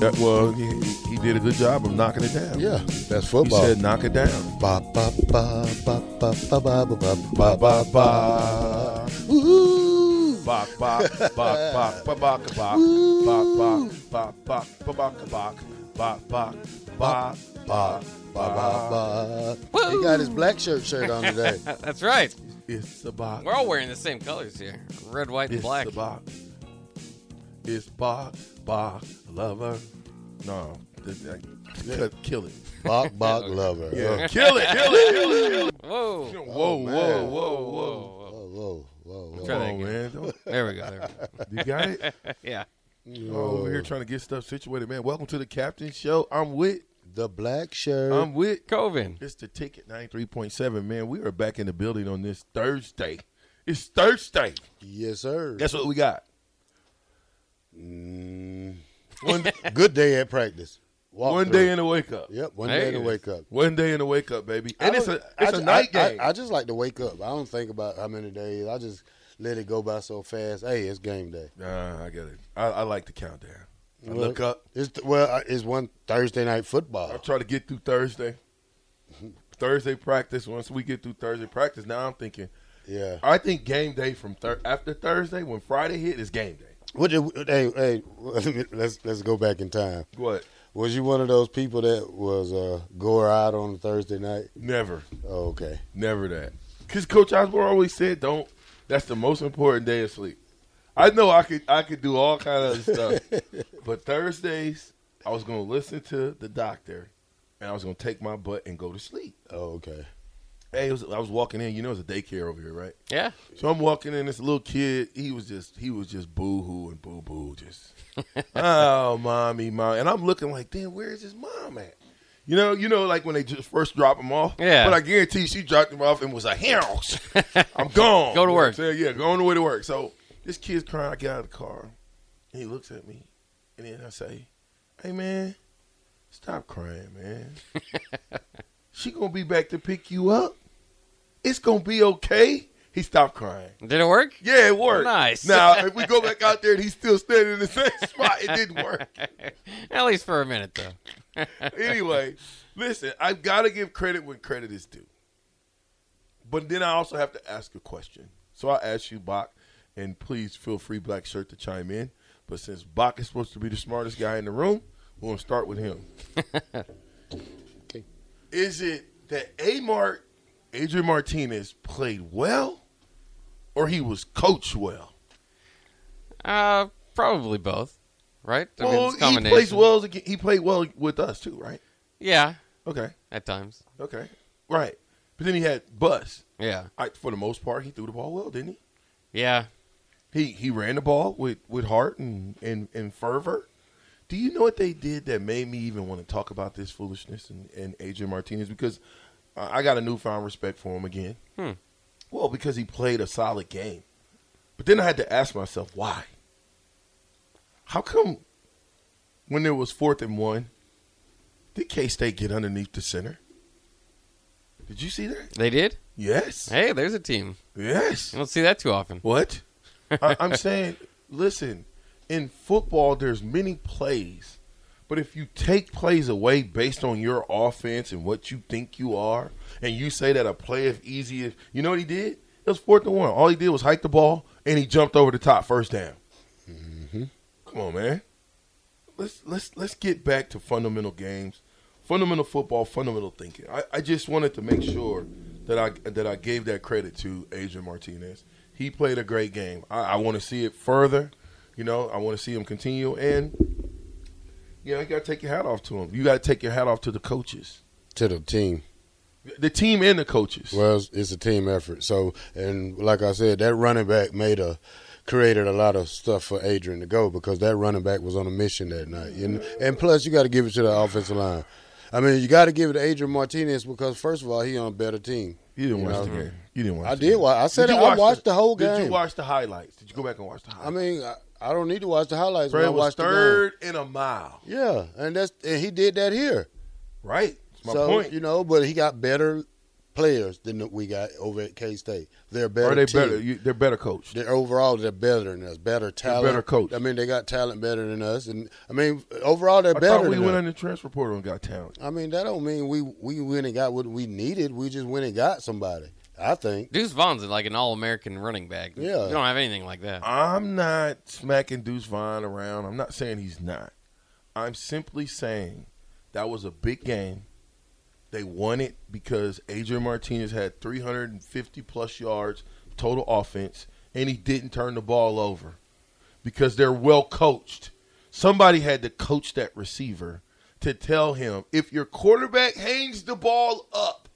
That, well, he, he did a good job of knocking it down. Yeah, that's football. He said, "Knock it down." ba ba ba ba ba ba ba ba ba Ba ba ba. ba. Ooh. Bok bok bok bok ba bok bok bok bok bok bok ba bok bok bok bok bok Ba ba ba ba. He got his black shirt shirt on today. That's right. It's the bok. We're all wearing the same colors here red, white, and It's black. the bok. It's bok bok lover. No, th- th- kill it. Bok bok lover. Yeah, kill it, kill it, kill it. Whoa. Whoa, Oh, whoa, man. whoa, whoa. Whoa, whoa, whoa, whoa. Come on, man. There we go. There we go. You got it? Yeah. Oh, over here trying to get stuff situated, man. Welcome to the Captain Show. I'm with. The black shirt. I'm with. Coven. It's the ticket 93.7, man. We are back in the building on this Thursday. It's Thursday. yes, sir. Guess what we got? Mm. One, Good day at practice. Walk one through. day in the wake up. Yep, one There day in the wake up. One day in the wake up, baby. And it's a it's I a ju- night I- game. I, I just like to wake up. I don't think about how many days. I just let it go by so fast. Hey, it's game day. nah, I get it. I, I like the countdown. I Well, look up. It's well, uh, it's one Thursday night football. I try to get through Thursday. Thursday practice. Once we get through Thursday practice, now I'm thinking. Yeah. I think game day from thir- after Thursday when Friday hit is game day. What did, hey, hey, let's let's go back in time. What? Was you one of those people that was uh, go out on a Thursday night? Never. Oh, okay. Never that. Because Coach Osborne always said, "Don't." That's the most important day of sleep. I know I could I could do all kind of stuff, but Thursdays I was gonna listen to the doctor, and I was gonna take my butt and go to sleep. Oh, okay. Hey, was, I was walking in. You know, it's a daycare over here, right? Yeah. So I'm walking in. This little kid, he was just he was just boo hoo and boo boo, just oh mommy, mom. And I'm looking like, damn, where is his mom at? You know, you know, like when they just first drop him off. Yeah. But I guarantee she dropped him off and was like, house, I'm gone. Go to You know work. I'm saying? Yeah, going away to work. So this kid's crying. I get out of the car, and he looks at me, and then I say, hey man, stop crying, man. she gonna be back to pick you up. It's gonna be okay. He stopped crying. Did it work? Yeah, it worked. Nice. Now, if we go back out there and he's still standing in the same spot, it didn't work. At least for a minute, though. Anyway, listen, I've got to give credit when credit is due. But then I also have to ask a question. So I ask you, Bach, and please feel free, Black Shirt, to chime in. But since Bach is supposed to be the smartest guy in the room, we're going to start with him. Okay. Is it that A Mart Adrian Martinez played well, or he was coached well? Uh, probably both, right? I mean, well, it's he plays well. as a- He played well with us too, right? Yeah, Okay, at times. okay, right. But then he had Bus. Yeah, I, for the most part, he threw the ball well, didn't he? yeah. He he ran the ball with, with heart and, and, and fervor. Do you know what they did that made me even want to talk about this foolishness and, and Adrian Martinez? Because I got a newfound respect for him again. Hmm. Well, because he played a solid game. But then I had to ask myself, why? How come when there was fourth and one, did K State get underneath the center? Did you see that? They did. Yes. Hey, there's a team. Yes. You don't see that too often. What? I, I'm saying, listen, in football, there's many plays, but if you take plays away based on your offense and what you think you are, and you say that a play is easy, as- you know what he did? It was fourth and one. All he did was hike the ball and he jumped over the top first down. Mm-hmm. Come on, man. Let's let's let's get back to fundamental games, fundamental football, fundamental thinking. I, I just wanted to make sure that I that I gave that credit to Adrian Martinez. He played a great game. I, I want to see it further. You know, I want to see him continue. And you know, you got to take your hat off to him. You got to take your hat off to the coaches, to the team. the team, and the coaches. Well, it's, it's a team effort. So, and like I said, that running back made a created a lot of stuff for Adrian to go because that running back was on a mission that night. And and plus, you got to give it to the offensive line. I mean, you got to give it to Adrian Martinez because first of all, he on a better team. you didn't you watch know. the game. You didn't watch. I the did game. watch. I said I watch watched the, whole game. Did you watch the highlights? Did you go back and watch the highlights? I mean, I, I don't need to watch the highlights. Fred when I was watch the game. third in a mile. Yeah, and that's and he did that here. Right. That's my so point. you know, but he got better players than we got over at K State. They're better. Are they team. better? You, they're better coached. They're overall they're better than us. Better talent. better coached. I mean, they got talent better than us, and I mean, overall they're I better. thought we went us. on the transfer portal and got talent. I mean, that don't mean we we went and got what we needed. We just went and got somebody. I think. Deuce Vaughn's like an all-American running back. Yeah. you don't have anything like that. I'm not smacking Deuce Vaughn around. I'm not saying he's not. I'm simply saying that was a big game. They won it because Adrian Martinez had 350 plus yards total offense, and he didn't turn the ball over because they're well coached. Somebody had to coach that receiver to tell him if your quarterback hangs the ball up,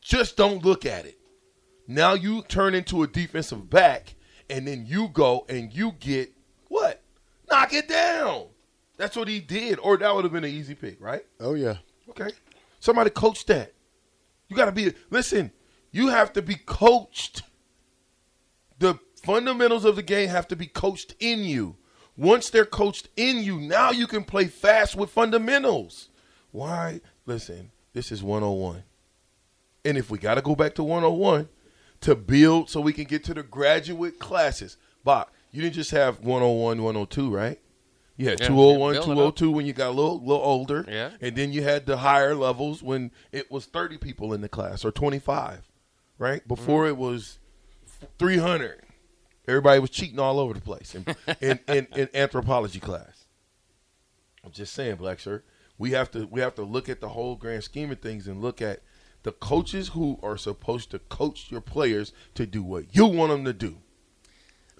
just don't look at it. Now you turn into a defensive back, and then you go and you get what? Knock it down. That's what he did, or that would have been an easy pick, right? Oh yeah. Okay. Somebody coach that. You got to be, listen, you have to be coached. The fundamentals of the game have to be coached in you. Once they're coached in you, now you can play fast with fundamentals. Why? Listen, this is 101. And if we got to go back to 101 to build so we can get to the graduate classes, Bach, you didn't just have 101, 102, right? You had Yeah, 201, build it up. 202 when you got a little, little older. Yeah. And then you had the higher levels when it was 30 people in the class or 25, right? Before Mm-hmm. it was 300. Everybody was cheating all over the place in, in, in, in anthropology class. I'm just saying, Black Shirt. We have to we have to look at the whole grand scheme of things and look at the coaches who are supposed to coach your players to do what you want them to do.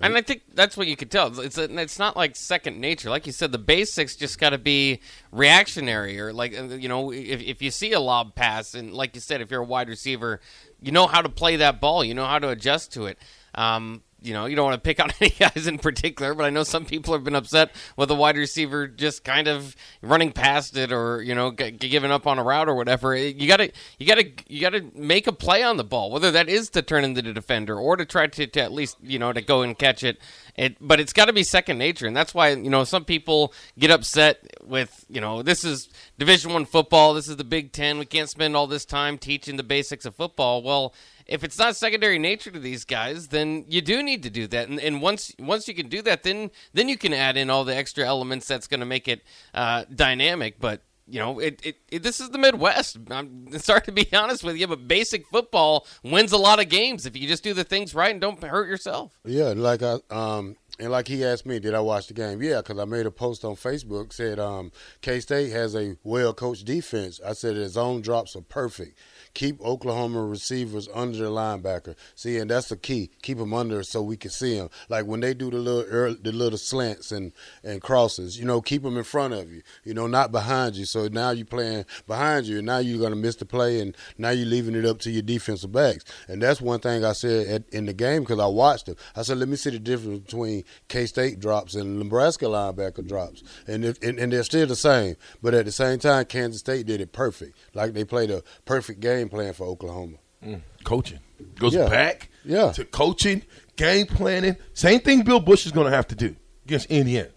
And I think that's what you could tell. It's a, it's not like second nature. Like you said, the basics just got to be reactionary, or like uh, you know, if if you see a lob pass, and like you said, if you're a wide receiver, you know how to play that ball. You know how to adjust to it. Um, you know, you don't want to pick on any guys in particular, but I know some people have been upset with a wide receiver just kind of running past it, or you know, g- giving up on a route or whatever. Eh, you gotta, you gotta, you gotta make a play on the ball, whether that is to turn into the defender or to try to, to at least, you know, to go and catch it. It, but it's got to be second nature, and that's why you know some people get upset with you know this is Division One football, this is the Big Ten. We can't spend all this time teaching the basics of football. Well, if it's not secondary nature to these guys, then you do need to do that. And, and once once you can do that, then then you can add in all the extra elements that's going to make it uh, dynamic. But you know, it, it, it this is the Midwest. I'm sorry to be honest with you, but basic football wins a lot of games if you just do the things right and don't hurt yourself. Yeah, like I um and like he asked me, did I watch the game? Yeah, because I made a post on Facebook said um, K State has a well coached defense. I said his zone drops are perfect. Keep Oklahoma receivers under the linebacker. See, and that's the key. Keep them under so we can see them. Like when they do the little the little slants and and crosses, you know, keep them in front of you. You know, not behind you. So now you're playing behind you, and now you're gonna miss the play, and now you're leaving it up to your defensive backs. And that's one thing I said at, in the game because I watched them. I said, let me see the difference between K State drops and Nebraska linebacker drops, and, if, and and they're still the same. But at the same time, Kansas State did it perfect. Like they played a perfect game plan for Oklahoma. Mm. Coaching goes Yeah. back Yeah. to coaching, game planning. Same thing Bill Busch is going to have to do against Indiana.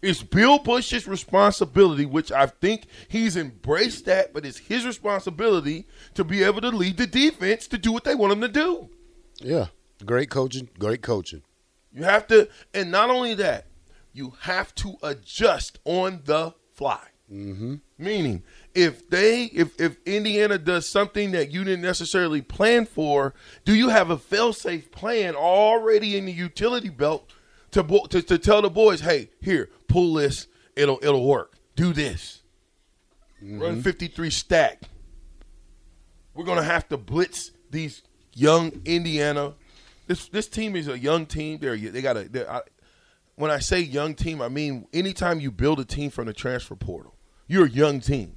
It's Bill Busch's responsibility, which I think he's embraced that, but it's his responsibility to be able to lead the defense to do what they want him to do. Yeah, great coaching, great coaching. You have to, and not only that, you have to adjust on the fly. Mm-hmm. Meaning, if they, if if Indiana does something that you didn't necessarily plan for, do you have a fail-safe plan already in the utility belt to bo- to, to tell the boys, hey, here, pull this, it'll it'll work. Do this. Mm-hmm. Run fifty-three stack. We're gonna have to blitz these young Indiana. This this team is a young team. They're they got a. when I say young team, I mean anytime you build a team from the transfer portal, you're a young team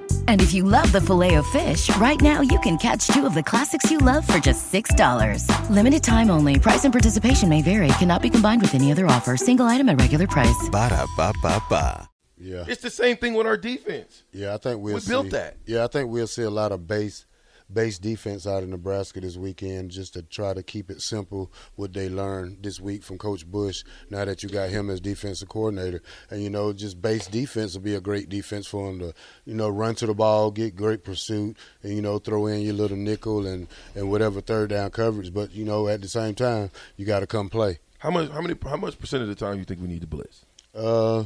And if you love the filet of fish, right now you can catch two of the classics you love for just $6. Limited time only. Price and participation may vary. Cannot be combined with any other offer. Single item at regular price. Ba-da-ba-ba-ba. Yeah. It's the same thing with our defense. Yeah, I think we'll We see, built that. Yeah, I think we'll see a lot of base base defense out of Nebraska this weekend just to try to keep it simple what they learned this week from Coach Busch now that you got him as defensive coordinator. And you know, just base defense will be a great defense for him to, you know, run to the ball, get great pursuit, and you know, throw in your little nickel and and whatever third down coverage. But you know, at the same time, you got to come play. How much? How many? How much percent of the time you think we need to blitz? Uh,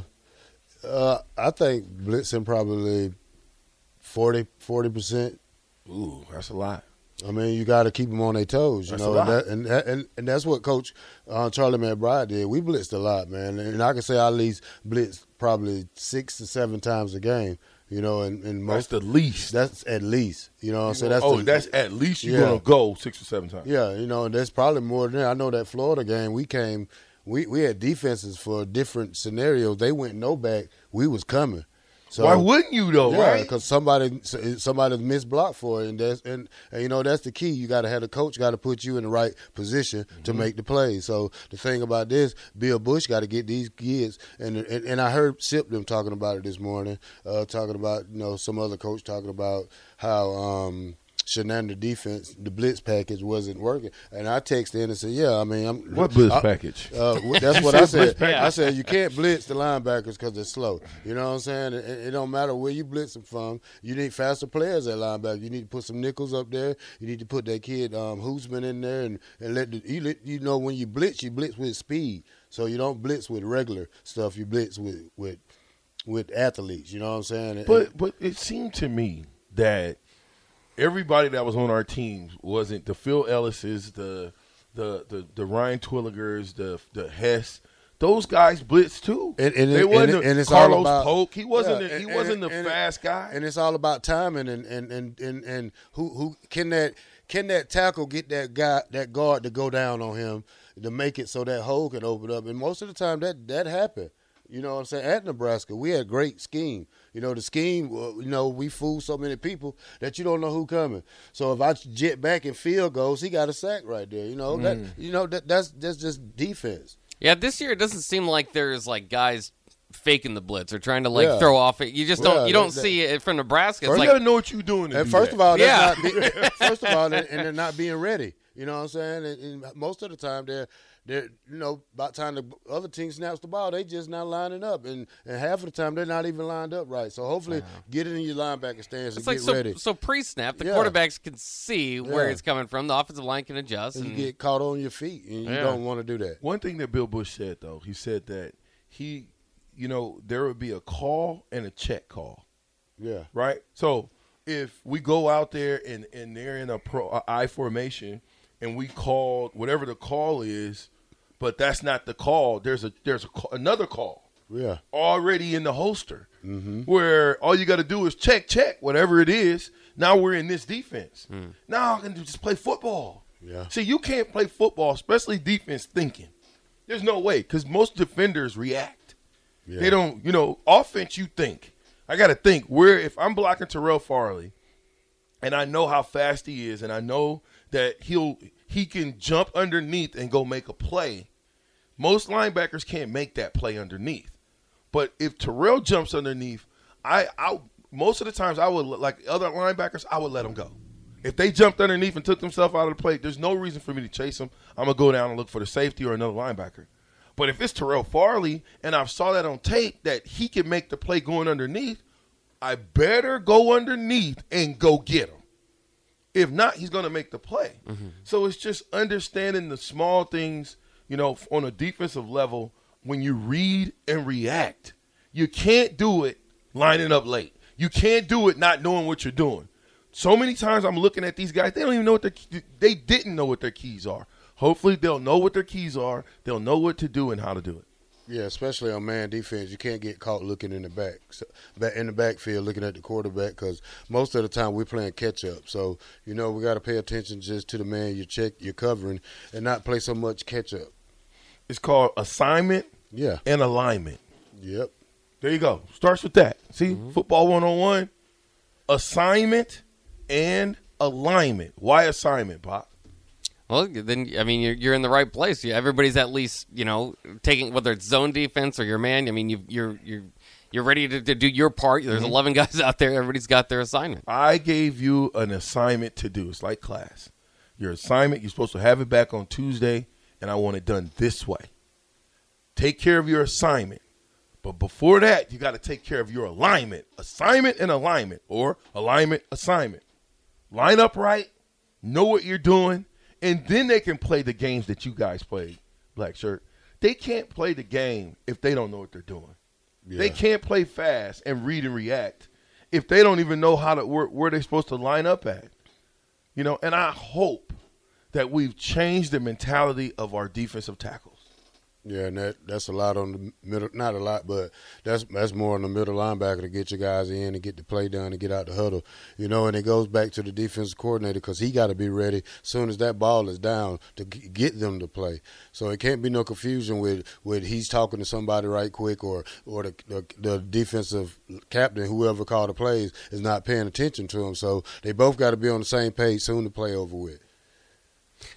uh, I think blitzing probably 40 percent. Ooh, that's a lot. I mean, you got to keep them on their toes, you That's know, and, that, and and and that's what Coach uh, Charlie McBride did. We blitzed a lot, man, and I can say I at least blitzed probably six to seven times a game, you know, and, and That's most the least. that's at least, you know. So that's oh, the, that's at least you're Yeah. gonna go six or seven times. yeah, you know, that's probably more than that. I know that Florida game we came, we we had defenses for different scenarios. They went no back, we was coming. So Why wouldn't you though? Yeah, right? because somebody somebody missed block for it, and that's and, and you know that's the key. You got to have the coach got to put you in the right position to Mm-hmm. make the play. So the thing about this, Bill Busch got to get these kids, and, and and I heard Sip them talking about it this morning, uh, talking about you know some other coach talking about how. um Chinander defense, the blitz package wasn't working, and I texted in and said, "Yeah, I mean, I'm What blitz I- package? uh, that's what I said. I said you can't blitz the linebackers because they're slow. You know what I'm saying? It, it don't matter where you blitz them from. You need faster players at linebacker. You need to put some nickels up there. You need to put that kid um, Hoosman in there and, and let the you, let- you know when you blitz, you blitz with speed. So you don't blitz with regular stuff. You blitz with with with athletes. You know what I'm saying? But but it seemed to me that everybody that was on our teams wasn't the Phil Ellis's, the the the, the Ryan Terwilligers, the the Hess, those guys blitz too. And, and, they wasn't and, the- and it's all Carlos about Polk. He wasn't. Yeah, the, he and- wasn't the fast guy. And it's all about timing and and and and, and who who can that can that tackle get that guy that guard to go down on him to make it so that hole can open up. And most of the time that that happened. You know what I'm saying? At Nebraska, we had great scheme. You know, the scheme, you know, we fool so many people that you don't know who coming. So if I jet back and field goes, he got a sack right there. You know, that Mm. you know that that's that's just defense. Yeah, this year it doesn't seem like there's like guys faking the blitz or trying to like Yeah. throw off it. You just don't Yeah, you don't that- see it from Nebraska. It's First, like you gotta know what you're doing. And do first of all, Yeah. that's not be, first of all, and they're not being ready. You know what I'm saying? And, and most of the time, they're they're you know about time the other team snaps the ball, they just not lining up, and and half of the time they're not even lined up right. So hopefully, get it in your linebacker stance it's and like get so, ready. so pre-snap, the Yeah. quarterbacks can see where Yeah. it's coming from. The offensive line can adjust. and And you get caught on your feet, and you Yeah. don't want to do that. One thing that Bill Busch said though, he said that he, you know, there would be a call and a check call. Yeah, right? So if we go out there and, and they're in a pro a I formation and we call whatever the call is, but that's not the call. There's a there's a another call yeah, already in the holster mm-hmm. where all you got to do is check check whatever it is. Now we're in this defense. Hmm. Now I can just play football. Yeah. See, you can't play football, especially defense thinking. There's no way because most defenders react. yeah. They don't, you know, offense. You think I got to think where if I'm blocking Terrell Farley, and I know how fast he is, and I know that he'll he can jump underneath and go make a play. Most linebackers can't make that play underneath, but if Terrell jumps underneath, I I most of the times I would like other linebackers I would let them go. If they jumped underneath and took themselves out of the play, there's no reason for me to chase them. I'm gonna go down and look for the safety or another linebacker. But if it's Terrell Farley and I saw that on tape that he can make the play going underneath, I better go underneath and go get him. If not, he's going to make the play. Mm-hmm. So it's just understanding the small things, you know, on a defensive level when you read and react. You can't do it lining up late. You can't do it not knowing what you're doing. So many times I'm looking at these guys, they don't even know what their they didn't know what their keys are. Hopefully they'll know what their keys are. They'll know what to do and how to do it. Yeah, especially on man defense, you can't get caught looking in the back, so, in the backfield, looking at the quarterback, because most of the time we're playing catch up. So you know we got to pay attention just to the man you check, you're covering, and not play so much catch up. It's called assignment Yeah. and alignment. Yep. There you go. Starts with that. See, mm-hmm. football one on one, assignment and alignment. Why assignment, Pop? Well, then I mean you're you're in the right place. Everybody's at least you know taking whether it's zone defense or your man. I mean you you're you're you're ready to, to do your part. There's mm-hmm. 11 guys out there. Everybody's got their assignment. I gave you an assignment to do. It's like class. Your assignment, you're supposed to have it back on Tuesday, and I want it done this way. Take care of your assignment. But before that, you got to take care of your alignment. Assignment and alignment, or alignment, assignment. Line up right, know what you're doing, and then they can play the games that you guys play, Black Shirt. They can't play the game if they don't know what they're doing. They can't play fast and read and react if they don't even know how to where, where they're supposed to line up at. You know, and I hope that we've changed the mentality of our defensive tackles. Yeah, and that that's a lot on the middle. Not a lot, but that's that's more on the middle linebacker to get your guys in and get the play done and get out the huddle. You know, and it goes back to the defensive coordinator because he got to be ready as soon as that ball is down to get them to play. So it can't be no confusion with with he's talking to somebody right quick or or the the, the defensive captain, whoever called the plays, is not paying attention to him. So they both got to be on the same page soon to play over with.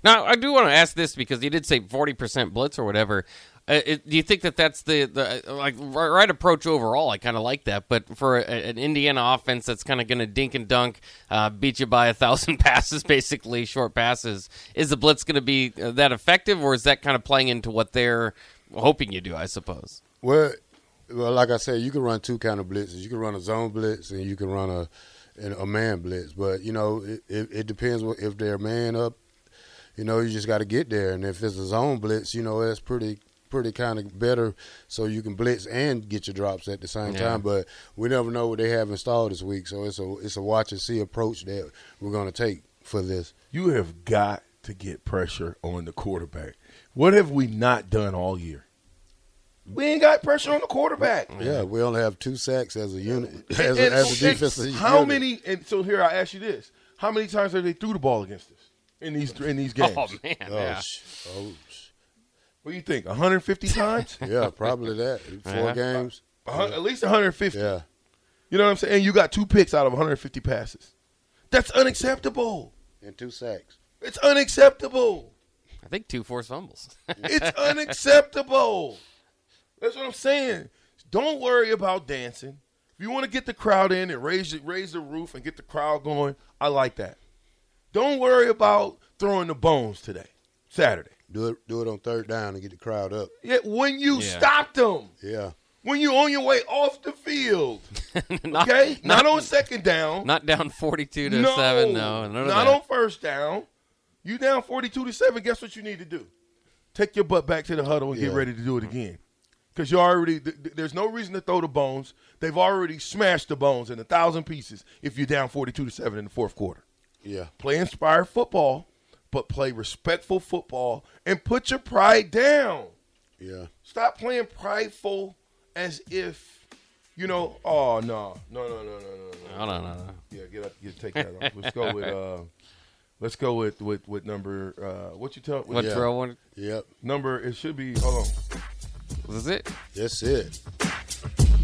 Now, I do want to ask this because you did say 40% blitz or whatever. Uh, it, do you think that that's the, the like right, approach overall? I kind of like that, but for a, an Indiana offense that's kind of going to dink and dunk, uh, beat you by a thousand passes, basically short passes, is the blitz going to be uh, that effective, or is that kind of playing into what they're hoping you do? I suppose. Well, well, like I said, you can run two kind of blitzes. You can run a zone blitz and you can run a a man blitz. But you know, it, it, it depends if they're man up. You know, you just got to get there. And if it's a zone blitz, you know, that's pretty pretty kind of better. So you can blitz and get your drops at the same Yeah. time. But we never know what they have installed this week. So it's a it's a watch and see approach that we're going to take for this. You have got to get pressure on the quarterback. What have we not done all year? We ain't got pressure on the quarterback. Yeah, we only have two sacks as a unit, as, And- a, and- as a defensive How unit. many? And so here I ask you this: How many times have they threw the ball against us in these in these oh, games? Oh man, Oh, yeah. sh- oh, What do you think? 150 times? yeah, probably that. Four Yeah. games. A hun- At least 150. Yeah, You know what I'm saying? And you got two picks out of 150 passes. That's unacceptable. and two sacks. It's unacceptable. I think two forced fumbles. It's unacceptable. That's what I'm saying. Don't worry about dancing. If you want to get the crowd in and raise raise the roof and get the crowd going, I like that. Don't worry about throwing the bones today, Saturday. Do it. Do it on third down and get the crowd up. Yeah, when you Yeah. stop them, Yeah, when you're on your way off the field, not, okay? Not, not, on second down. not down forty-two to no, seven. No, none of not that. on first down. You down 42 to 7, guess what you need to do? Take your butt back to the huddle and get ready to do it again. Because you already, th- th- there's no reason to throw the bones. They've already smashed the bones in a thousand pieces if you're down 42 to 7 in the fourth quarter. Yeah. Play inspired football, but play respectful football and put your pride down. Yeah. Stop playing prideful as if, you know, oh, no, no, no, no, no, no, no. No, no, no, no. Yeah, get up, get take that off. Let's go with uh, let's go with with with number uh, what you tell What Yeah. Terrell wanted? Yep. number? It should be hold on. Was this it? That's it.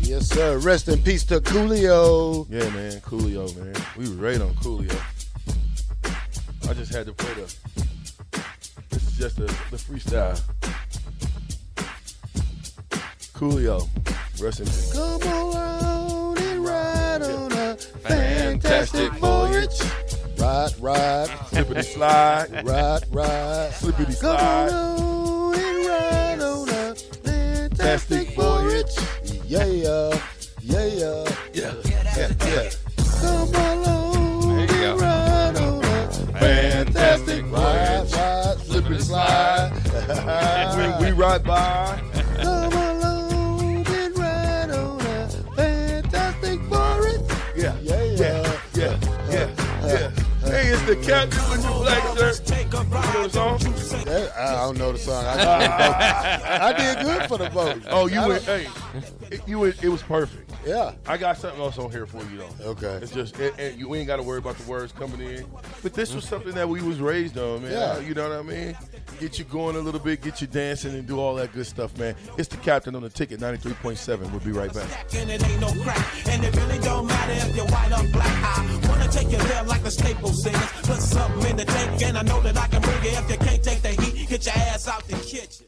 Yes, sir. Rest in peace to Coolio. Yeah, man, Coolio, man. We was right on Coolio. I just had to play the. This is just the the freestyle. Coolio, rest in peace. Come on and ride on a Fantastic voyage. Ride, ride, Slippity slide, ride, ride. slippity slide. Come on and ride on a fantastic voyage. Yeah. Yeah, yeah, when we ride by. Come along and ride on a fantastic voyage. Yeah, Yeah, yeah, yeah, yeah, yeah. Hey, it's the captain with your black shirt. You know the song? That- I don't know the song. I, I, I did good for the vote. Oh, you went. Hey, it, you went. It was perfect. Yeah. I got something else on here for you though. Okay. It's just it, it, you ain't got to worry about the words coming in. But this was something that we was raised on, man. Yeah. You know what I mean? Get you going a little bit, get you dancing, and do all that good stuff, man. It's the captain on the ticket, ninety three point seven. We'll be right back. and it ain't no crack. And it really don't matter if you're white or black. I wanna take you there like the staple singers. Put something in the tank, and I know that I can bring it. If you can't take the heat, get your ass out the kitchen.